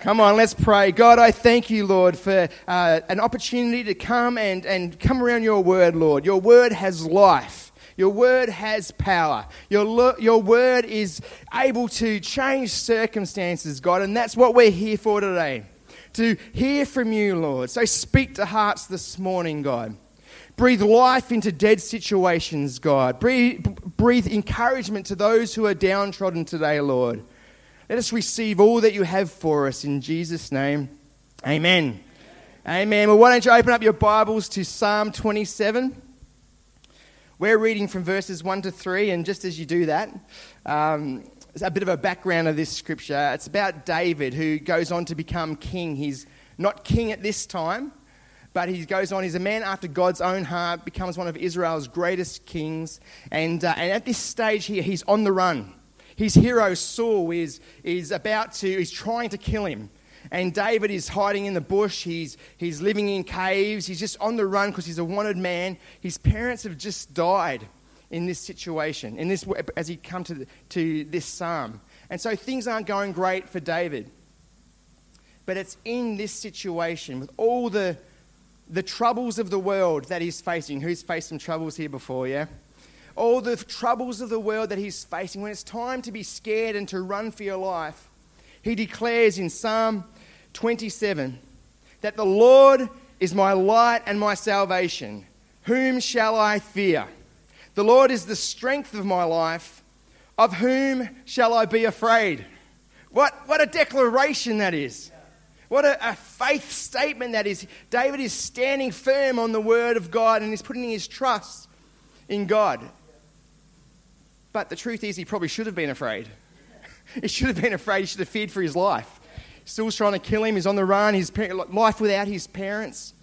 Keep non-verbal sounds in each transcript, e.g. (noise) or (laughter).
Come on, let's pray. God, I thank you, Lord, for uh, an opportunity to come and, and come around your Word, Lord. Your Word has life. Your word has power. Your, lo- your word is able to change circumstances, God, and that's what we're here for today. To hear from you, Lord. So speak to hearts this morning, God. Breathe life into dead situations, God. Breathe, breathe encouragement to those who are downtrodden today, Lord. Let us receive all that you have for us in Jesus' name. Amen. Amen. Well, why don't you open up your Bibles to Psalm 27? We're reading from verses 1 to 3, and just as you do that, um, a bit of a background of this scripture. It's about David, who goes on to become king. He's not king at this time, but he goes on. He's a man after God's own heart, becomes one of Israel's greatest kings. And, uh, and at this stage here, he's on the run. His hero, Saul, is, is about to, he's trying to kill him. And David is hiding in the bush. He's, he's living in caves. He's just on the run because he's a wanted man. His parents have just died in this situation, in this, as he come to, the, to this psalm. And so things aren't going great for David. But it's in this situation, with all the, the troubles of the world that he's facing. Who's faced some troubles here before, yeah? All the troubles of the world that he's facing. When it's time to be scared and to run for your life, he declares in Psalm 27 that the Lord is my light and my salvation. Whom shall I fear? The Lord is the strength of my life. Of whom shall I be afraid? What, what a declaration that is. What a, a, faith statement that is. David is standing firm on the word of God and is putting his trust in God. But the truth is, he probably should have been afraid. (laughs) he should have been afraid. He should have feared for his life. Saul's trying to kill him. He's on the run. His life without his parents.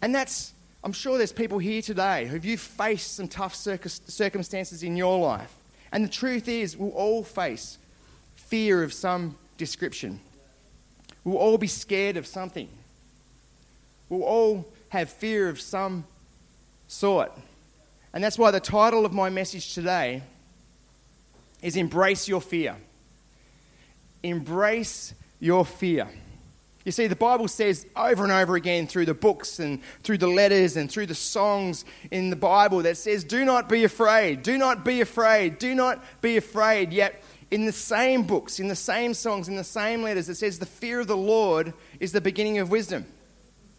And that's, I'm sure there's people here today who have you faced some tough circumstances in your life. And the truth is, we'll all face fear of some description. We'll all be scared of something. We'll all have fear of some sort. And that's why the title of my message today is Embrace Your Fear. Embrace your fear. You see, the Bible says over and over again through the books and through the letters and through the songs in the Bible that says, Do not be afraid, do not be afraid, do not be afraid. Yet, in the same books, in the same songs, in the same letters, it says, The fear of the Lord is the beginning of wisdom.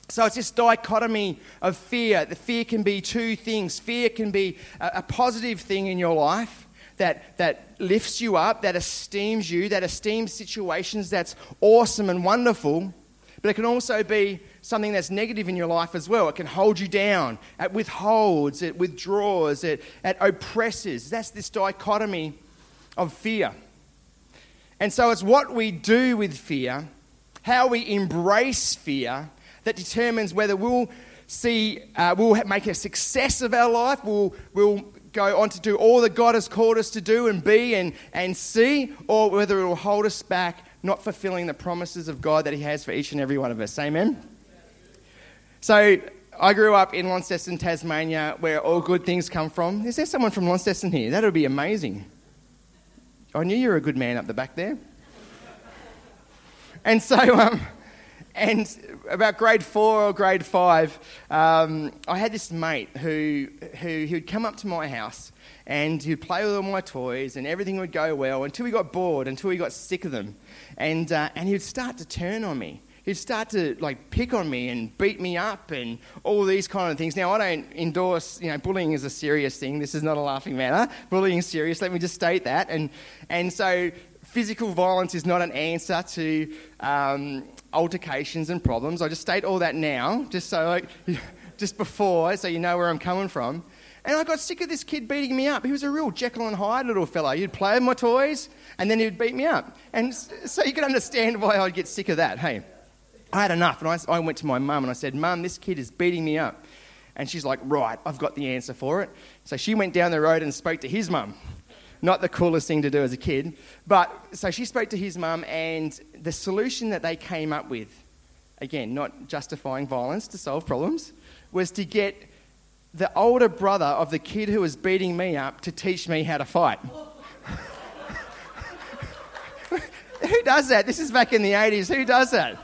So it's this dichotomy of fear. The fear can be two things. Fear can be a, a, positive thing in your life that, that lifts you up, that esteems you, that esteems situations, that's awesome and wonderful. But it can also be something that's negative in your life as well. It can hold you down, it withholds, it withdraws, it, it oppresses. That's this dichotomy of fear. And so it's what we do with fear, how we embrace fear, that determines whether we'll see, uh, we'll make a success of our life, we'll, we'll go on to do all that God has called us to do and be and, and see, or whether it will hold us back, not fulfilling the promises of God that He has for each and every one of us. Amen? So, I grew up in Launceston, Tasmania, where all good things come from. Is there someone from Launceston here? That would be amazing. I knew you were a good man up the back there. And so, um, and about grade four or grade five, um, I had this mate who, who he would come up to my house and he'd play with all my toys and everything would go well until he got bored, until he got sick of them. And, uh, and he'd start to turn on me. He'd start to like pick on me and beat me up and all these kind of things. Now I don't endorse, you know, bullying is a serious thing. This is not a laughing matter. Bullying is serious. Let me just state that. And and so physical violence is not an answer to um, altercations and problems. I just state all that now, just so like, (laughs) just before, so you know where I'm coming from. And I got sick of this kid beating me up. He was a real Jekyll and Hyde little fella. He'd play with my toys, and then he'd beat me up. And so you can understand why I'd get sick of that, hey? I had enough. And I, I went to my mum and I said, Mum, this kid is beating me up. And she's like, Right, I've got the answer for it. So she went down the road and spoke to his mum. Not the coolest thing to do as a kid. But so she spoke to his mum, and the solution that they came up with, again, not justifying violence to solve problems, was to get the older brother of the kid who was beating me up to teach me how to fight. (laughs) who does that? This is back in the 80s. Who does that?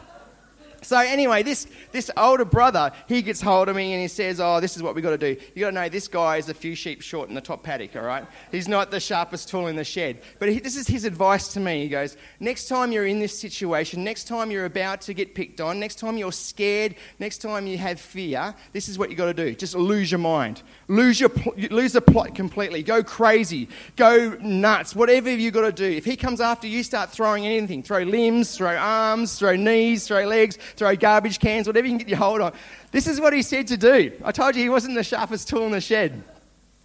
So anyway, this, this older brother, he gets hold of me and he says, oh, this is what we've got to do. You've got to know this guy is a few sheep short in the top paddock, all right? He's not the sharpest tool in the shed. But he, this is his advice to me. He goes, next time you're in this situation, next time you're about to get picked on, next time you're scared, next time you have fear, this is what you've got to do. Just lose your mind. Lose, your, lose the plot completely. Go crazy. Go nuts. Whatever you've got to do. If he comes after you, start throwing anything. Throw limbs, throw arms, throw knees, throw legs throw garbage cans, whatever you can get your hold on. This is what he said to do. I told you he wasn't the sharpest tool in the shed.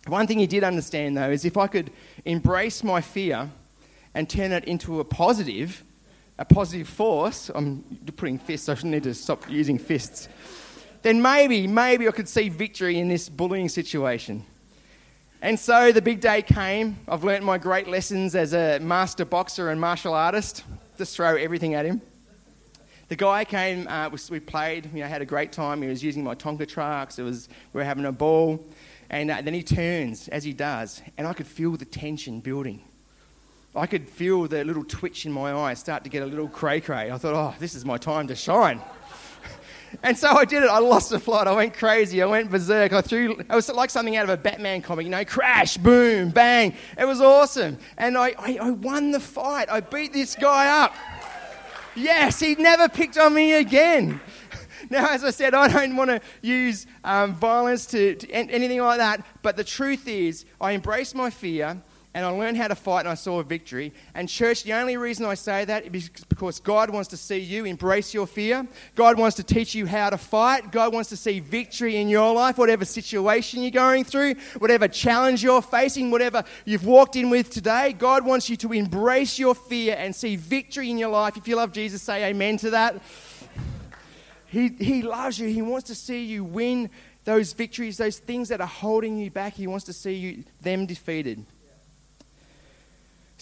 One thing he did understand, though, is if I could embrace my fear and turn it into a positive, a positive force, I'm putting fists, I need to stop using fists, then maybe, maybe I could see victory in this bullying situation. And so the big day came. I've learnt my great lessons as a master boxer and martial artist. Just throw everything at him. The guy came, uh, we played, you know, had a great time. He was using my Tonka trucks. It was, we were having a ball. And uh, then he turns, as he does, and I could feel the tension building. I could feel the little twitch in my eye start to get a little cray cray. I thought, oh, this is my time to shine. (laughs) and so I did it. I lost the plot. I went crazy. I went berserk. I threw, it was like something out of a Batman comic, you know, crash, boom, bang. It was awesome. And I, I, I won the fight. I beat this guy up. Yes, he never picked on me again. (laughs) Now, as I said, I don't want to use um, violence to, to anything like that, but the truth is, I embraced my fear and I learned how to fight and I saw a victory. And, church, the only reason I say that is because God wants to see you embrace your fear. God wants to teach you how to fight. God wants to see victory in your life, whatever situation you're going through, whatever challenge you're facing, whatever you've walked in with today. God wants you to embrace your fear and see victory in your life. If you love Jesus, say amen to that. He, he loves you. He wants to see you win those victories, those things that are holding you back. He wants to see you, them defeated.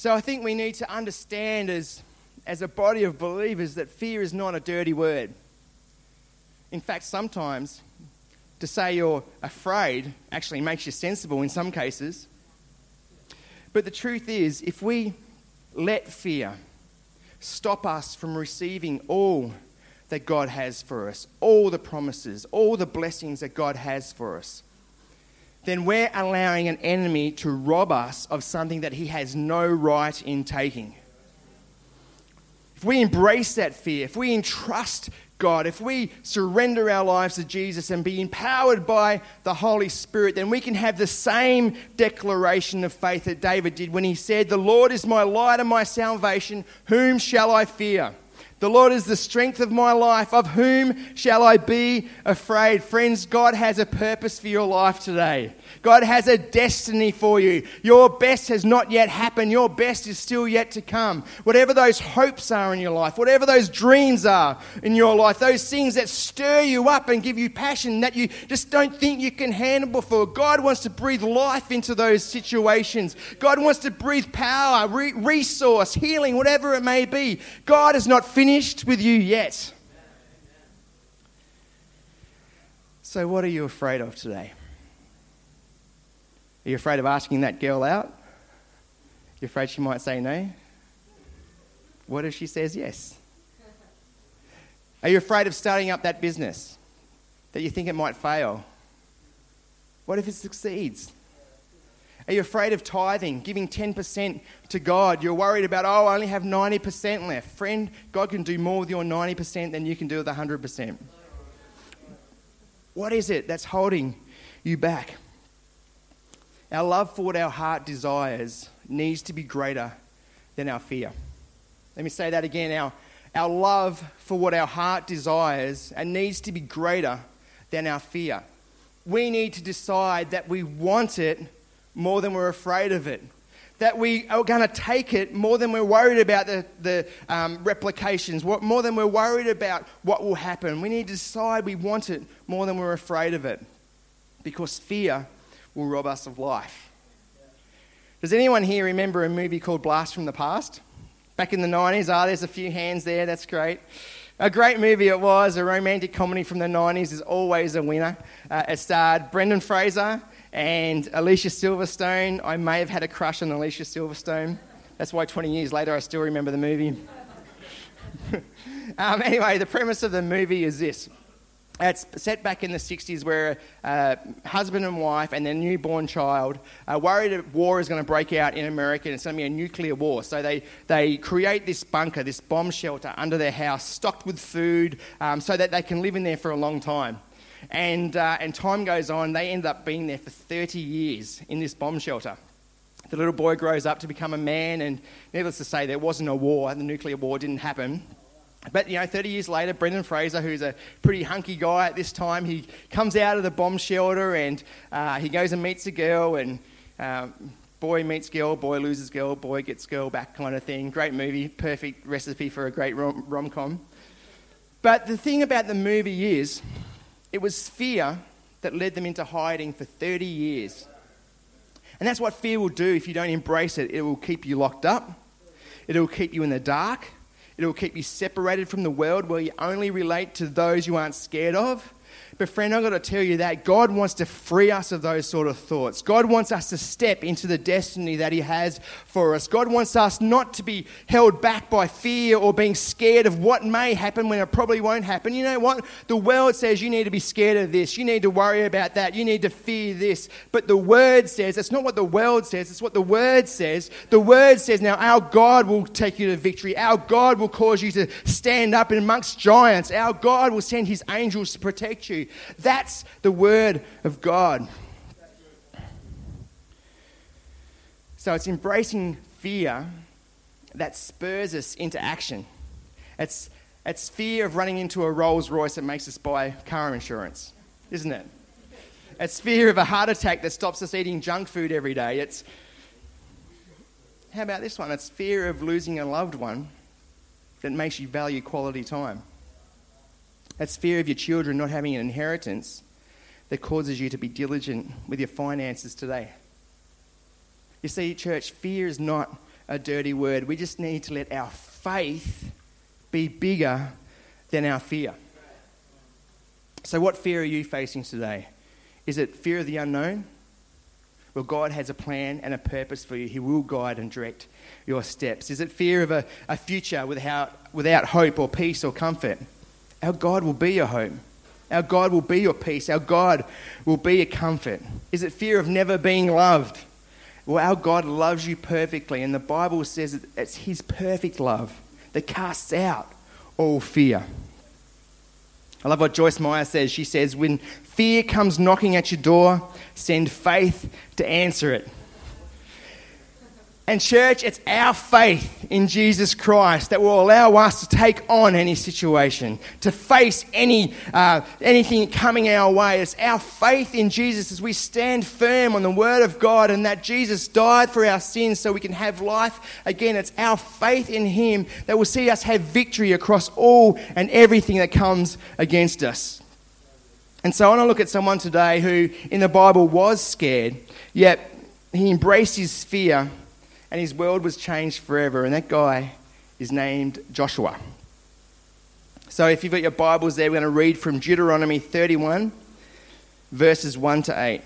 So I think we need to understand as, as a body of believers that fear is not a dirty word. In fact, sometimes to say you're afraid actually makes you sensible in some cases. But the truth is, if we let fear stop us from receiving all that God has for us, all the promises, all the blessings that God has for us, then we're allowing an enemy to rob us of something that he has no right in taking. If we embrace that fear, if we entrust God, if we surrender our lives to Jesus and be empowered by the Holy Spirit, then we can have the same declaration of faith that David did when he said, The Lord is my light and my salvation, whom shall I fear? The Lord is the strength of my life. Of whom shall I be afraid? Friends, God has a purpose for your life today. God has a destiny for you. Your best has not yet happened. Your best is still yet to come. Whatever those hopes are in your life, whatever those dreams are in your life, those things that stir you up and give you passion that you just don't think you can handle before, God wants to breathe life into those situations. God wants to breathe power, re- resource, healing, whatever it may be. God is not finished with you yet. So, what are you afraid of today? Are you afraid of asking that girl out? You're afraid she might say no? What if she says yes? Are you afraid of starting up that business that you think it might fail? What if it succeeds? Are you afraid of tithing, giving 10% to God? You're worried about, oh, I only have 90% left. Friend, God can do more with your 90% than you can do with 100%. What is it that's holding you back? Our love for what our heart desires needs to be greater than our fear. Let me say that again. Our, our love for what our heart desires and needs to be greater than our fear. We need to decide that we want it more than we're afraid of it. that we are going to take it more than we're worried about the, the um, replications, what, more than we're worried about what will happen. We need to decide we want it more than we're afraid of it because fear will rob us of life. Does anyone here remember a movie called Blast from the Past? Back in the 90s? Ah, oh, there's a few hands there, that's great. A great movie it was, a romantic comedy from the 90s is always a winner. Uh, it starred Brendan Fraser and Alicia Silverstone. I may have had a crush on Alicia Silverstone. That's why 20 years later I still remember the movie. (laughs) um, anyway, the premise of the movie is this. It's set back in the 60s where a husband and wife and their newborn child are worried that war is going to break out in America and it's going to be a nuclear war. So they, they create this bunker, this bomb shelter under their house, stocked with food um, so that they can live in there for a long time. And, uh, and time goes on, they end up being there for 30 years in this bomb shelter. The little boy grows up to become a man, and needless to say, there wasn't a war, and the nuclear war didn't happen. But, you know, 30 years later, Brendan Fraser, who's a pretty hunky guy at this time, he comes out of the bomb shelter and uh, he goes and meets a girl, and uh, boy meets girl, boy loses girl, boy gets girl back kind of thing. Great movie, perfect recipe for a great rom com. But the thing about the movie is, it was fear that led them into hiding for 30 years. And that's what fear will do if you don't embrace it. It will keep you locked up, it will keep you in the dark, it will keep you separated from the world where you only relate to those you aren't scared of. But, friend, I've got to tell you that God wants to free us of those sort of thoughts. God wants us to step into the destiny that He has for us. God wants us not to be held back by fear or being scared of what may happen when it probably won't happen. You know what? The world says you need to be scared of this, you need to worry about that, you need to fear this. But the Word says, it's not what the world says, it's what the Word says. The Word says, now our God will take you to victory, our God will cause you to stand up amongst giants, our God will send His angels to protect you. That's the Word of God. So it's embracing fear that spurs us into action. It's, it's fear of running into a Rolls Royce that makes us buy car insurance, isn't it? It's fear of a heart attack that stops us eating junk food every day. It's, how about this one? It's fear of losing a loved one that makes you value quality time. That's fear of your children not having an inheritance that causes you to be diligent with your finances today. You see, church, fear is not a dirty word. We just need to let our faith be bigger than our fear. So, what fear are you facing today? Is it fear of the unknown? Well, God has a plan and a purpose for you. He will guide and direct your steps. Is it fear of a, a future without, without hope or peace or comfort? Our God will be your home. Our God will be your peace. Our God will be your comfort. Is it fear of never being loved? Well, our God loves you perfectly, and the Bible says it's His perfect love that casts out all fear. I love what Joyce Meyer says. She says, When fear comes knocking at your door, send faith to answer it. And, church, it's our faith in Jesus Christ that will allow us to take on any situation, to face any, uh, anything coming our way. It's our faith in Jesus as we stand firm on the Word of God and that Jesus died for our sins so we can have life again. It's our faith in Him that will see us have victory across all and everything that comes against us. And so I want to look at someone today who in the Bible was scared, yet he embraced his fear and his world was changed forever. And that guy is named Joshua. So if you've got your Bibles there, we're going to read from Deuteronomy 31, verses 1 to 8.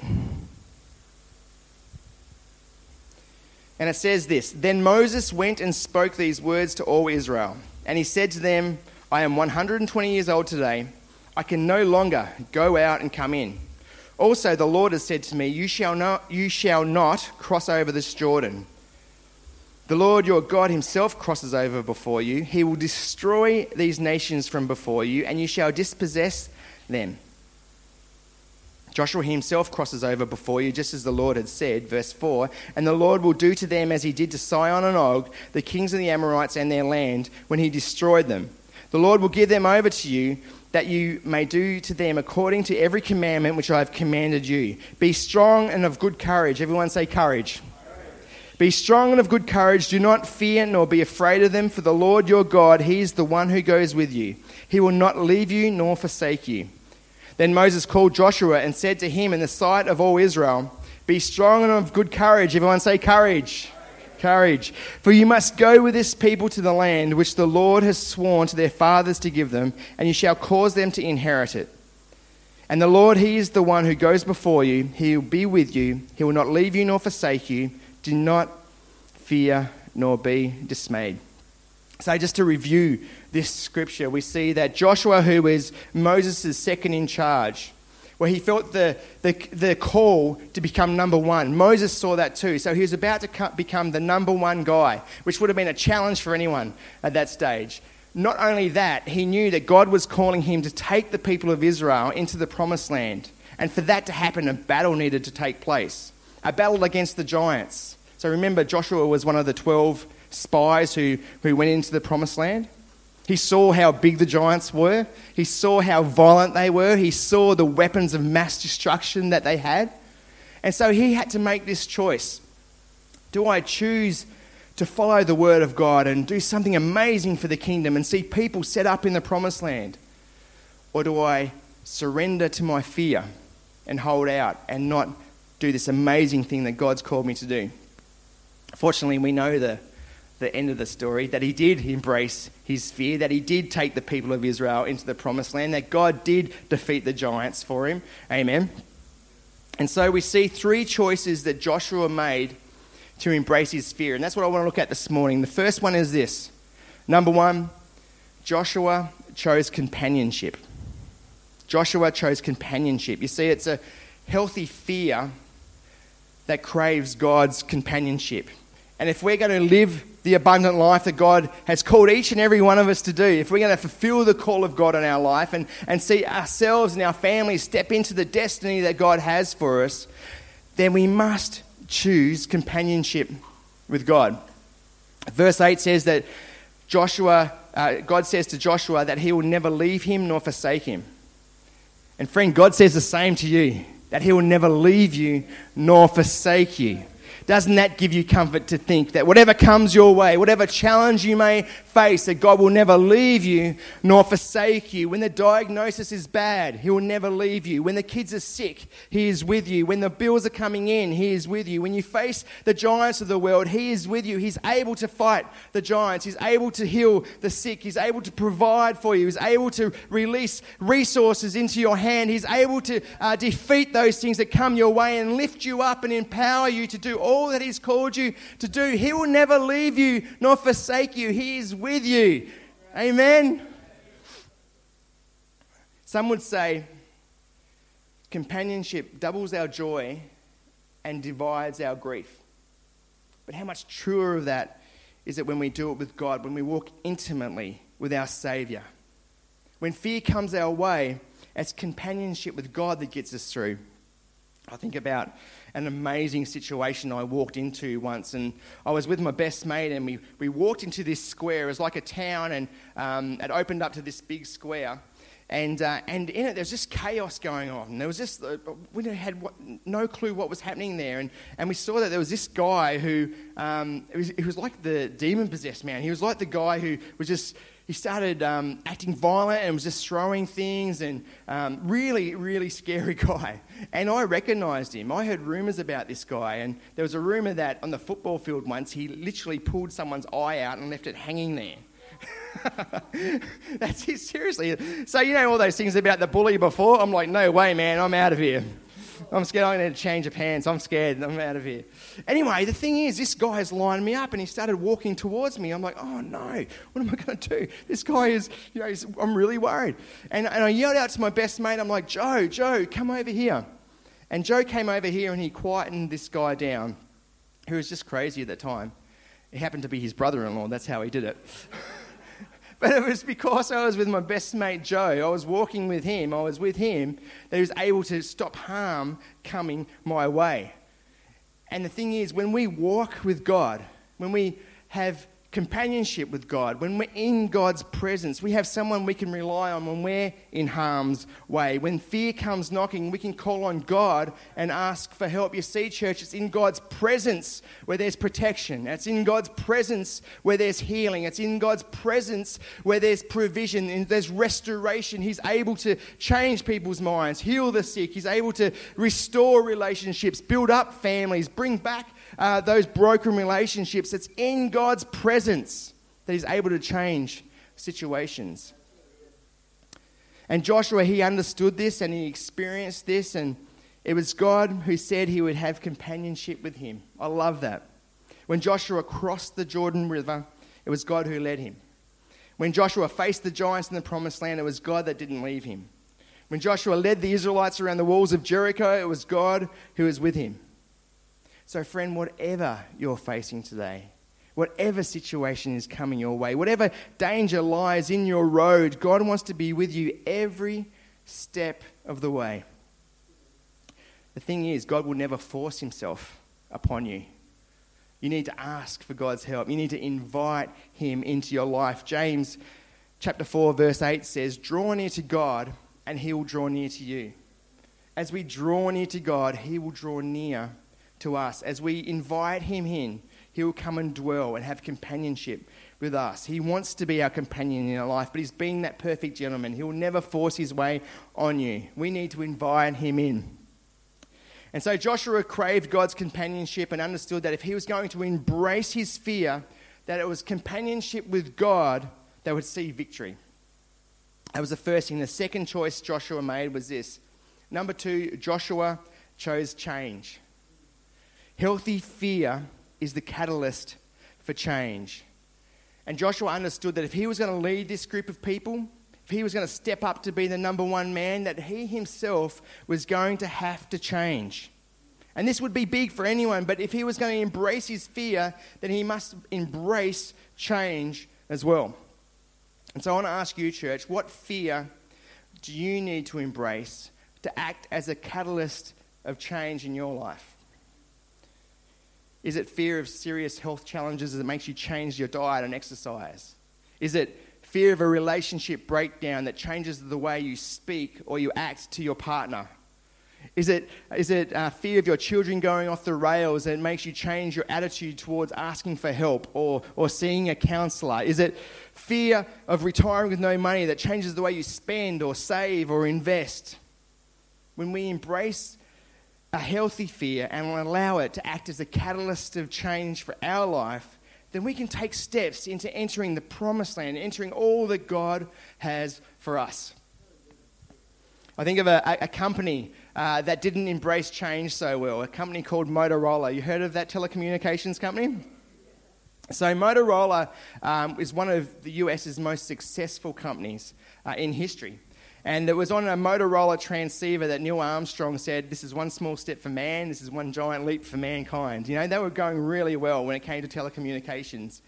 And it says this Then Moses went and spoke these words to all Israel. And he said to them, I am 120 years old today. I can no longer go out and come in. Also, the Lord has said to me, You shall not, you shall not cross over this Jordan. The Lord your God himself crosses over before you. He will destroy these nations from before you, and you shall dispossess them. Joshua himself crosses over before you, just as the Lord had said. Verse 4 And the Lord will do to them as he did to Sihon and Og, the kings of the Amorites and their land, when he destroyed them. The Lord will give them over to you, that you may do to them according to every commandment which I have commanded you. Be strong and of good courage. Everyone say courage. Be strong and of good courage. Do not fear nor be afraid of them, for the Lord your God, He is the one who goes with you. He will not leave you nor forsake you. Then Moses called Joshua and said to him in the sight of all Israel, Be strong and of good courage. Everyone say, Courage. Courage. For you must go with this people to the land which the Lord has sworn to their fathers to give them, and you shall cause them to inherit it. And the Lord, He is the one who goes before you. He will be with you. He will not leave you nor forsake you. Do not fear nor be dismayed. So, just to review this scripture, we see that Joshua, who was Moses' second in charge, where he felt the, the, the call to become number one. Moses saw that too. So he was about to become the number one guy, which would have been a challenge for anyone at that stage. Not only that, he knew that God was calling him to take the people of Israel into the promised land. And for that to happen, a battle needed to take place a battle against the giants. So remember, Joshua was one of the 12 spies who, who went into the promised land. He saw how big the giants were. He saw how violent they were. He saw the weapons of mass destruction that they had. And so he had to make this choice. Do I choose to follow the word of God and do something amazing for the kingdom and see people set up in the promised land? Or do I surrender to my fear and hold out and not do this amazing thing that God's called me to do? Fortunately, we know the, the end of the story that he did embrace his fear, that he did take the people of Israel into the promised land, that God did defeat the giants for him. Amen. And so we see three choices that Joshua made to embrace his fear. And that's what I want to look at this morning. The first one is this number one, Joshua chose companionship. Joshua chose companionship. You see, it's a healthy fear that craves God's companionship. And if we're going to live the abundant life that God has called each and every one of us to do, if we're going to fulfill the call of God in our life and, and see ourselves and our families step into the destiny that God has for us, then we must choose companionship with God. Verse 8 says that Joshua, uh, God says to Joshua that he will never leave him nor forsake him. And friend, God says the same to you that he will never leave you nor forsake you. Doesn't that give you comfort to think that whatever comes your way, whatever challenge you may face, that God will never leave you nor forsake you? When the diagnosis is bad, He will never leave you. When the kids are sick, He is with you. When the bills are coming in, He is with you. When you face the giants of the world, He is with you. He's able to fight the giants, He's able to heal the sick, He's able to provide for you, He's able to release resources into your hand, He's able to uh, defeat those things that come your way and lift you up and empower you to do all that He's called you to do. He will never leave you nor forsake you. He is with you. Amen. Some would say companionship doubles our joy and divides our grief. But how much truer of that is it when we do it with God, when we walk intimately with our Saviour? When fear comes our way, it's companionship with God that gets us through. I think about an amazing situation I walked into once. And I was with my best mate, and we, we walked into this square. It was like a town, and um, it opened up to this big square. And, uh, and in it, there was just chaos going on. There was just, uh, we had what, no clue what was happening there. And, and we saw that there was this guy who, um, it was, he was like the demon possessed man. He was like the guy who was just he started um, acting violent and was just throwing things and um, really, really scary (laughs) guy. And I recognized him. I heard rumors about this guy, and there was a rumor that on the football field once he literally pulled someone's eye out and left it hanging there. (laughs) That's it, seriously. So, you know, all those things about the bully before? I'm like, no way, man, I'm out of here. I'm scared I'm going to change of hands. I'm scared. I'm out of here. Anyway, the thing is, this guy has lined me up and he started walking towards me. I'm like, oh no, what am I going to do? This guy is, you know, I'm really worried. And, and I yelled out to my best mate, I'm like, Joe, Joe, come over here. And Joe came over here and he quietened this guy down, who was just crazy at the time. It happened to be his brother in law. That's how he did it. (laughs) But it was because I was with my best mate Joe, I was walking with him, I was with him, that he was able to stop harm coming my way. And the thing is, when we walk with God, when we have companionship with God, when we're in God's presence, we have someone we can rely on when we're in harm's way. When fear comes knocking, we can call on God and ask for help. You see, church, it's in God's presence where there's protection. It's in God's presence where there's healing. It's in God's presence where there's provision and there's restoration. He's able to change people's minds, heal the sick. He's able to restore relationships, build up families, bring back uh, those broken relationships. It's in God's presence that He's able to change situations. And Joshua, he understood this and he experienced this, and it was God who said he would have companionship with him. I love that. When Joshua crossed the Jordan River, it was God who led him. When Joshua faced the giants in the promised land, it was God that didn't leave him. When Joshua led the Israelites around the walls of Jericho, it was God who was with him. So, friend, whatever you're facing today, whatever situation is coming your way, whatever danger lies in your road, God wants to be with you every step of the way. The thing is, God will never force himself upon you. You need to ask for God's help. You need to invite him into your life. James chapter 4 verse 8 says, "Draw near to God, and he will draw near to you." As we draw near to God, he will draw near to us. As we invite Him in, He will come and dwell and have companionship with us. He wants to be our companion in our life, but He's being that perfect gentleman. He will never force His way on you. We need to invite Him in. And so Joshua craved God's companionship and understood that if he was going to embrace his fear, that it was companionship with God that would see victory. That was the first thing. The second choice Joshua made was this. Number two, Joshua chose change. Healthy fear is the catalyst for change. And Joshua understood that if he was going to lead this group of people, if he was going to step up to be the number one man, that he himself was going to have to change. And this would be big for anyone, but if he was going to embrace his fear, then he must embrace change as well. And so I want to ask you, church, what fear do you need to embrace to act as a catalyst of change in your life? Is it fear of serious health challenges that makes you change your diet and exercise? Is it fear of a relationship breakdown that changes the way you speak or you act to your partner? Is it, is it uh, fear of your children going off the rails that makes you change your attitude towards asking for help or, or seeing a counselor? Is it fear of retiring with no money that changes the way you spend or save or invest? When we embrace a healthy fear and allow it to act as a catalyst of change for our life, then we can take steps into entering the promised land, entering all that God has for us. I think of a, a company uh, that didn't embrace change so well, a company called Motorola. You heard of that telecommunications company? So, Motorola um, is one of the US's most successful companies uh, in history. And it was on a Motorola transceiver that Neil Armstrong said, This is one small step for man, this is one giant leap for mankind. You know, they were going really well when it came to telecommunications.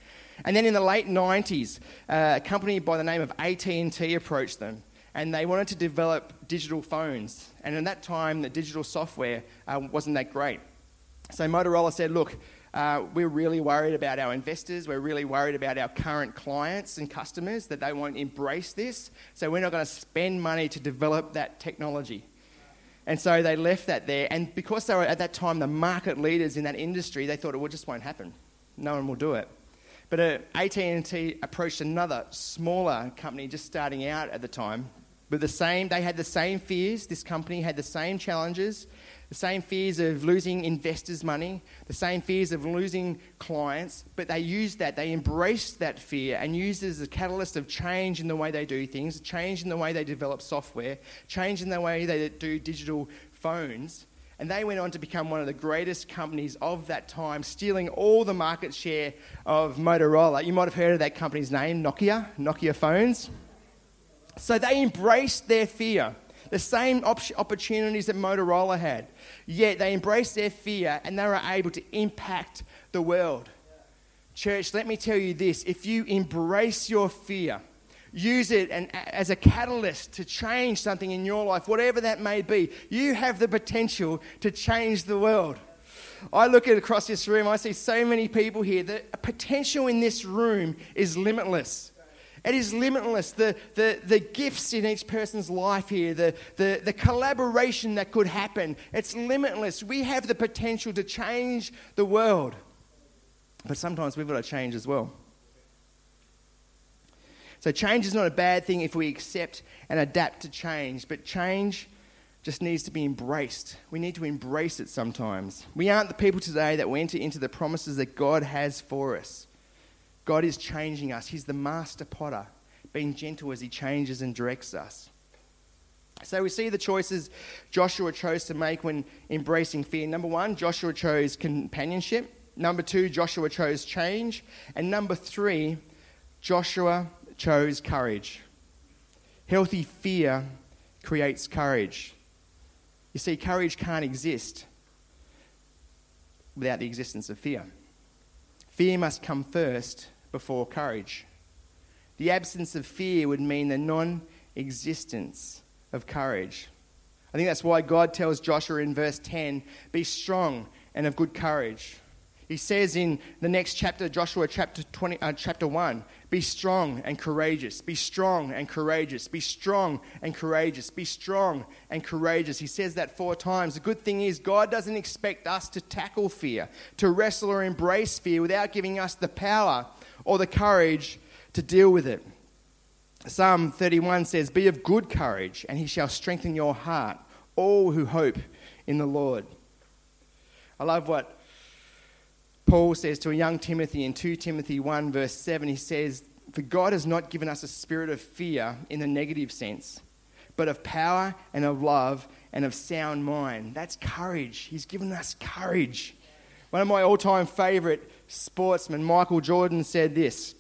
And then in the late 90s, uh, a company by the name of AT&T approached them and they wanted to develop digital phones. And at that time, the digital software uh, wasn't that great. So Motorola said, look, uh, we're really worried about our investors. We're really worried about our current clients and customers that they won't embrace this. So we're not going to spend money to develop that technology. And so they left that there. And because they were at that time the market leaders in that industry, they thought it just won't happen. No one will do it. But uh, AT&T approached another smaller company just starting out at the time. with the same, they had the same fears. This company had the same challenges the same fears of losing investors' money, the same fears of losing clients, but they used that, they embraced that fear and used it as a catalyst of change in the way they do things, change in the way they develop software, change in the way they do digital phones. And they went on to become one of the greatest companies of that time, stealing all the market share of Motorola. You might have heard of that company's name, Nokia, Nokia phones. So they embraced their fear the same op- opportunities that Motorola had. Yet they embraced their fear and they were able to impact the world. Church, let me tell you this if you embrace your fear, use it and, as a catalyst to change something in your life, whatever that may be, you have the potential to change the world. I look at across this room, I see so many people here. The potential in this room is limitless. It is limitless. The, the, the gifts in each person's life here, the, the, the collaboration that could happen, it's limitless. We have the potential to change the world. But sometimes we've got to change as well. So, change is not a bad thing if we accept and adapt to change, but change just needs to be embraced. We need to embrace it sometimes. We aren't the people today that will enter into the promises that God has for us. God is changing us. He's the master potter, being gentle as he changes and directs us. So we see the choices Joshua chose to make when embracing fear. Number one, Joshua chose companionship. Number two, Joshua chose change. And number three, Joshua chose courage. Healthy fear creates courage. You see, courage can't exist without the existence of fear. Fear must come first before courage. The absence of fear would mean the non existence of courage. I think that's why God tells Joshua in verse 10 be strong and of good courage. He says in the next chapter, Joshua chapter, 20, uh, chapter 1, be strong and courageous. Be strong and courageous. Be strong and courageous. Be strong and courageous. He says that four times. The good thing is, God doesn't expect us to tackle fear, to wrestle or embrace fear without giving us the power or the courage to deal with it. Psalm 31 says, Be of good courage, and he shall strengthen your heart, all who hope in the Lord. I love what Paul says to a young Timothy in 2 Timothy 1, verse 7, he says, For God has not given us a spirit of fear in the negative sense, but of power and of love and of sound mind. That's courage. He's given us courage. One of my all time favorite sportsmen, Michael Jordan, said this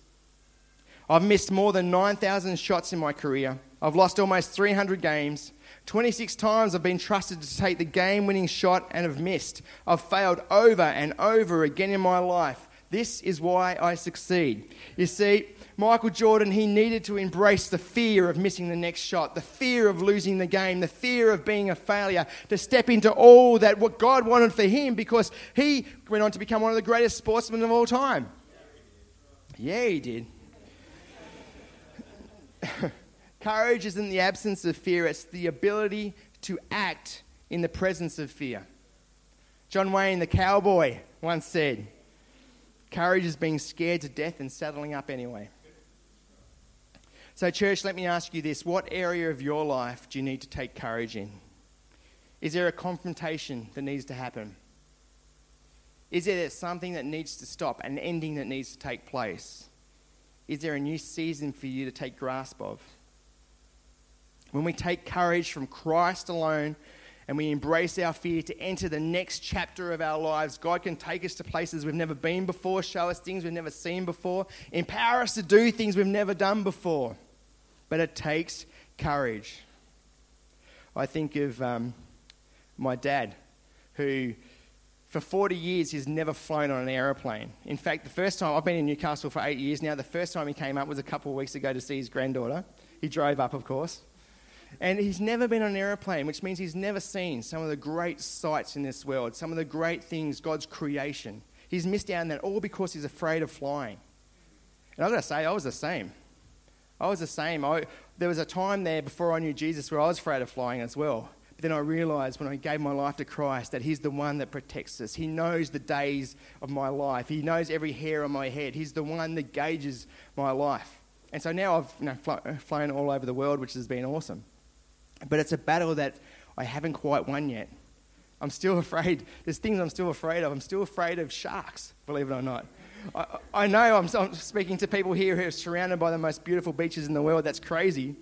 I've missed more than 9,000 shots in my career. I've lost almost 300 games. 26 times I've been trusted to take the game winning shot and have missed. I've failed over and over again in my life. This is why I succeed. You see, Michael Jordan, he needed to embrace the fear of missing the next shot, the fear of losing the game, the fear of being a failure, to step into all that what God wanted for him because he went on to become one of the greatest sportsmen of all time. Yeah, he did. (laughs) Courage isn't the absence of fear, it's the ability to act in the presence of fear. John Wayne, the cowboy, once said, Courage is being scared to death and saddling up anyway. So, church, let me ask you this what area of your life do you need to take courage in? Is there a confrontation that needs to happen? Is there something that needs to stop, an ending that needs to take place? Is there a new season for you to take grasp of? When we take courage from Christ alone and we embrace our fear to enter the next chapter of our lives, God can take us to places we've never been before, show us things we've never seen before, empower us to do things we've never done before. But it takes courage. I think of um, my dad, who for 40 years he's never flown on an aeroplane. In fact, the first time, I've been in Newcastle for eight years now, the first time he came up was a couple of weeks ago to see his granddaughter. He drove up, of course. And he's never been on an aeroplane, which means he's never seen some of the great sights in this world, some of the great things, God's creation. He's missed out on that all because he's afraid of flying. And I've got to say, I was the same. I was the same. I, there was a time there before I knew Jesus where I was afraid of flying as well. But then I realized when I gave my life to Christ that He's the one that protects us. He knows the days of my life, He knows every hair on my head. He's the one that gauges my life. And so now I've you know, flown all over the world, which has been awesome. But it's a battle that I haven't quite won yet. I'm still (laughs) afraid. There's things I'm still afraid of. I'm still afraid of sharks, believe it or not. I, I know I'm, I'm speaking to people here who are surrounded by the most beautiful beaches in the world. That's crazy.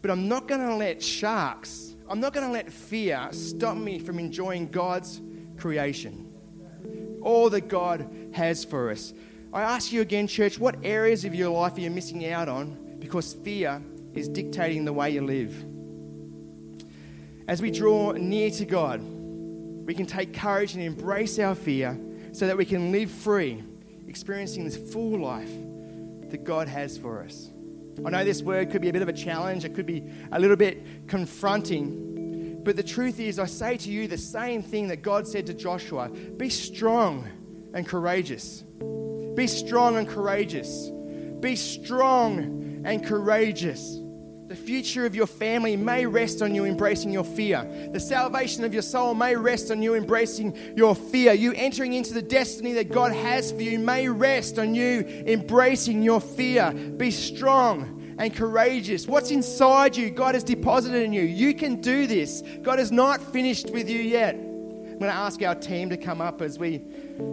But I'm not going to let sharks, I'm not going to let fear stop me from enjoying God's creation. All that God has for us. I ask you again, church, what areas of your life are you missing out on because fear is dictating the way you live? as we draw near to God, we can take courage and embrace our fear so that we can live free, experiencing this full life that God has for us. I know this word could be a bit of a challenge, it could be a little bit confronting, But the truth is, I say to you the same thing that God said to Joshua be strong and courageous. Be strong and courageous. Be strong and courageous. The future of your family may rest on you embracing your fear. The salvation of your soul may rest on you embracing your fear. You entering into the destiny that God has for you may rest on you embracing your fear. Be strong and courageous. What's inside you, God has deposited in you. You can do this. God is not finished with you yet. I'm going to ask our team to come up as we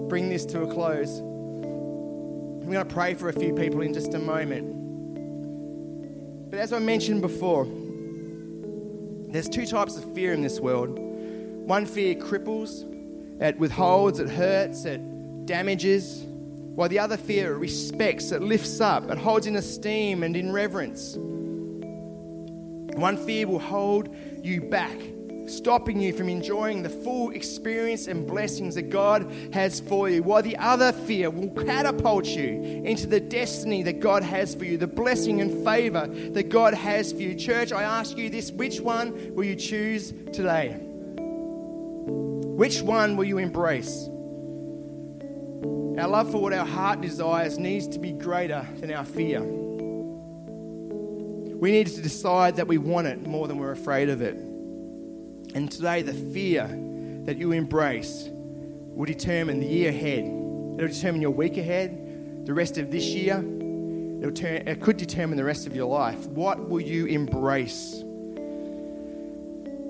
bring this to a close. I'm going to pray for a few people in just a moment. But as I mentioned before, there's two types of fear in this world. One fear cripples, it withholds, it hurts, it damages, while the other fear respects, it lifts up, it holds in esteem and in reverence. One fear will hold you back stopping you from enjoying the full experience and blessings that God has for you, while the other fear will catapult you into the destiny that God has for you, the blessing and favor that God has for you. Church, I ask you this which one will you choose today? Which one will you embrace? Our love for what our heart desires needs to be greater than our fear. We need to decide that we want it more than we're afraid of it. And today, the fear that you embrace will determine the year ahead. It'll determine your week ahead, the rest of this year. It'll turn, it could determine the rest of your life. What will you embrace?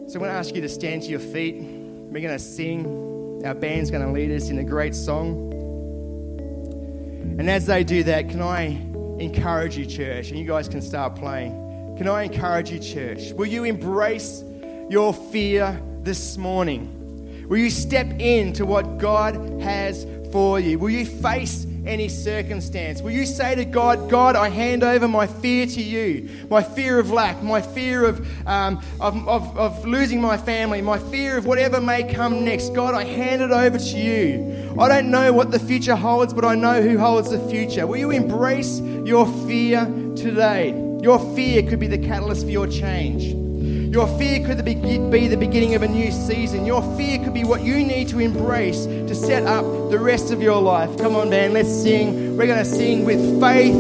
So I'm going to ask you to stand to your feet. We're going to sing. Our band's going to lead us in a great song. And as they do that, can I encourage you, church? And you guys can start playing. Can I encourage you, church? Will you embrace your fear this morning? Will you step into what God has for you? Will you face any circumstance? Will you say to God, God, I hand over my fear to you, my fear of lack, my fear of, um, of, of, of losing my family, my fear of whatever may come next? God, I hand it over to you. I don't know what the future holds, but I know who holds the future. Will you embrace your fear today? Your fear could be the catalyst for your change. Your fear could be the beginning of a new season. Your fear could be what you need to embrace to set up the rest of your life. Come on, man, let's sing. We're going to sing with faith,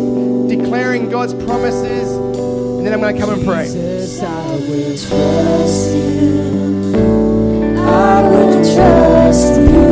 declaring God's promises, and then I'm going to come and pray. Jesus, I will trust you. I will trust you.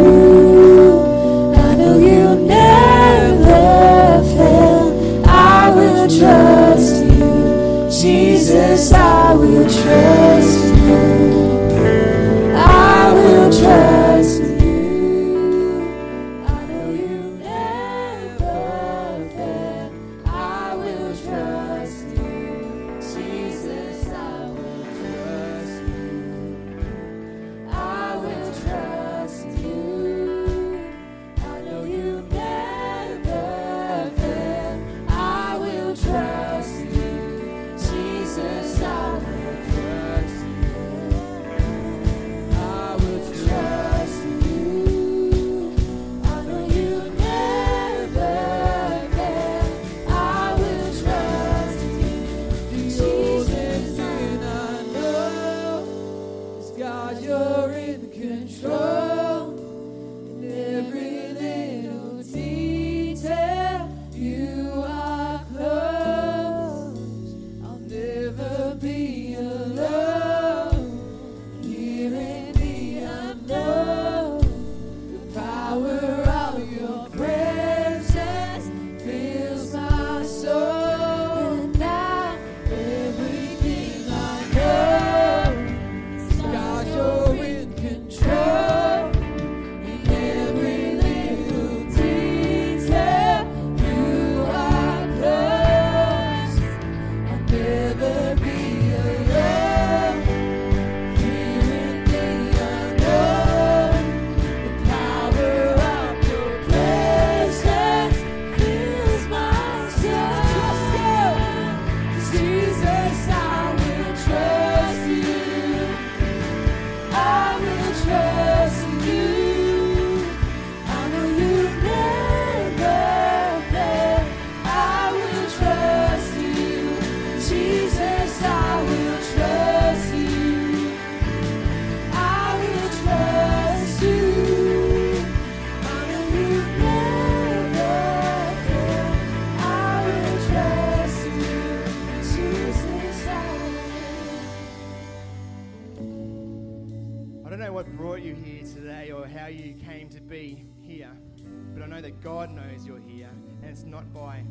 But I know that God knows you're here, and it's not by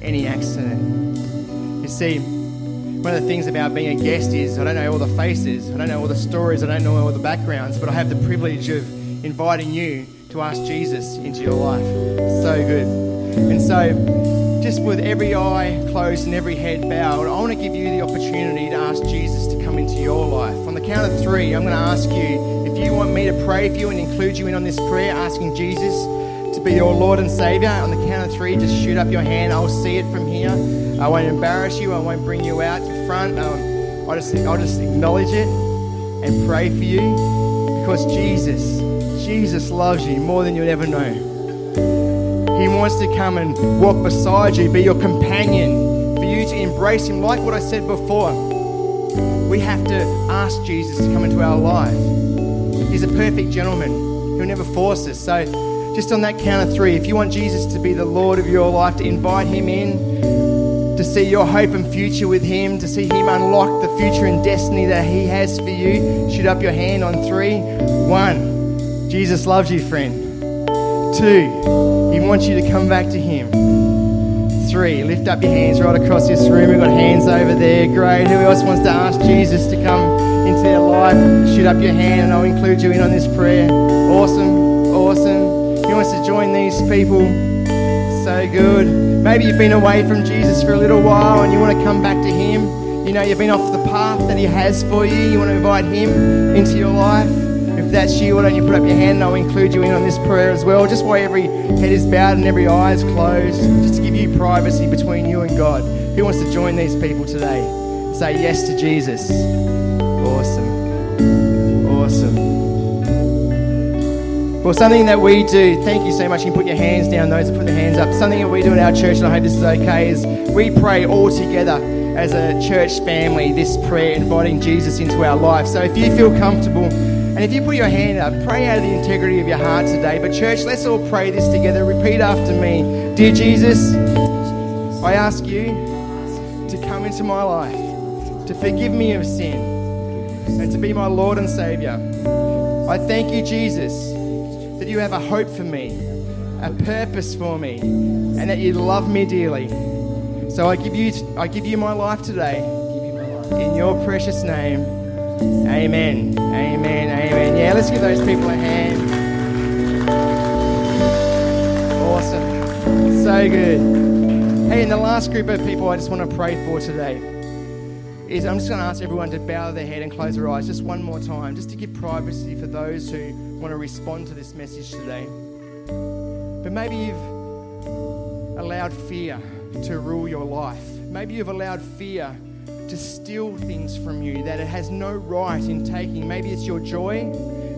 any accident. You see, one of the things about being a guest is I don't know all the faces, I don't know all the stories, I don't know all the backgrounds, but I have the privilege of inviting you to ask Jesus into your life. So good. And so, just with every eye closed and every head bowed, I want to give you the opportunity to ask Jesus to come into your life. On the count of three, I'm going to ask you if you want me to pray for you and include you in on this prayer, asking Jesus to be your Lord and Savior. On the count of three, just shoot up your hand. I'll see it from here. I won't embarrass you. I won't bring you out to front. Um, I'll, just, I'll just acknowledge it and pray for you because Jesus, Jesus loves you more than you'll ever know. He wants to come and walk beside you, be your companion, for you to embrace Him. Like what I said before, we have to ask Jesus to come into our life. He's a perfect gentleman, He'll never force us. So, just on that count of three, if you want Jesus to be the Lord of your life, to invite Him in, to see your hope and future with Him, to see Him unlock the future and destiny that He has for you, shoot up your hand on three. One, Jesus loves you, friend. Two, He wants you to come back to Him. Three, lift up your hands right across this room. We've got hands over there. Great. Who else wants to ask Jesus to come into their life? Shoot up your hand and I'll include you in on this prayer. Awesome, awesome. Who wants to join these people? So good. Maybe you've been away from Jesus for a little while and you want to come back to Him. You know, you've been off the path that He has for you. You want to invite Him into your life. That's you, why don't you put up your hand and I'll include you in on this prayer as well. Just while every head is bowed and every eye is closed, just to give you privacy between you and God. Who wants to join these people today? Say yes to Jesus. Awesome. Awesome. Well, something that we do, thank you so much. You can put your hands down, those that put their hands up. Something that we do in our church, and I hope this is okay, is we pray all together as a church family this prayer, inviting Jesus into our life. So if you feel comfortable, and if you put your hand up, pray out of the integrity of your heart today. But, church, let's all pray this together. Repeat after me Dear Jesus, I ask you to come into my life, to forgive me of sin, and to be my Lord and Savior. I thank you, Jesus, that you have a hope for me, a purpose for me, and that you love me dearly. So I give you, I give you my life today. In your precious name. Amen. Amen. Amen. Yeah, let's give those people a hand. Awesome. So good. Hey, and the last group of people I just want to pray for today is I'm just going to ask everyone to bow their head and close their eyes just one more time, just to give privacy for those who want to respond to this message today. But maybe you've allowed fear to rule your life. Maybe you've allowed fear to steal things from you that it has no right in taking. Maybe it's your joy,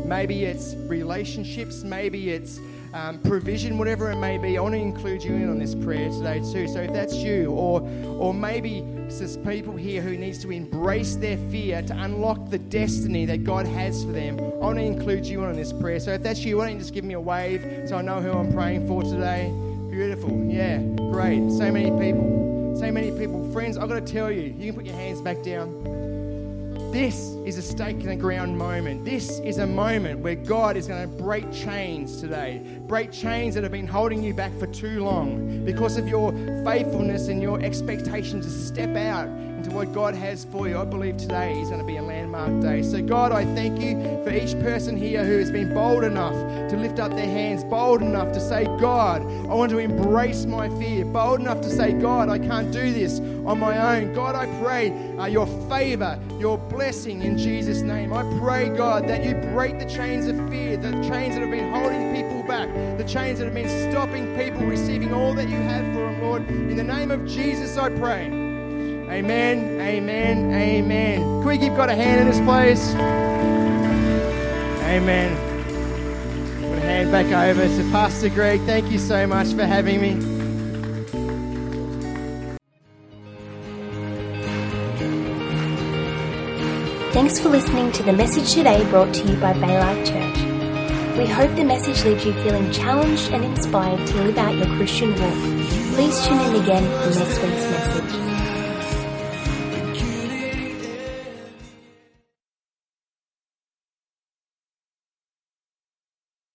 maybe it's relationships, maybe it's um, provision, whatever it may be. I want to include you in on this prayer today too. So if that's you, or or maybe there's people here who needs to embrace their fear to unlock the destiny that God has for them, I want to include you in on this prayer. So if that's you, why don't you just give me a wave so I know who I'm praying for today? Beautiful. Yeah, great. So many people. So many people. Friends, I've got to tell you, you can put your hands back down. This is a stake in the ground moment. This is a moment where God is going to break chains today. Break chains that have been holding you back for too long because of your faithfulness and your expectation to step out into what God has for you. I believe today is going to be a landmark day. So, God, I thank you for each person here who has been bold enough to lift up their hands, bold enough to say, God, I want to embrace my fear, bold enough to say, God, I can't do this on my own. God, I pray uh, your favor, your blessing in Jesus' name. I pray, God, that you break the chains of fear, the chains that have been holding people back, the chains that have been stopping people receiving all that you have for them, Lord. In the name of Jesus, I pray. Amen, amen, amen. Can we give God a hand in this place? Amen. Put a hand back over to Pastor Greg. Thank you so much for having me. Thanks for listening to the message today brought to you by Baylife Church. We hope the message leaves you feeling challenged and inspired to live out your Christian walk. Please tune in again for next week's message.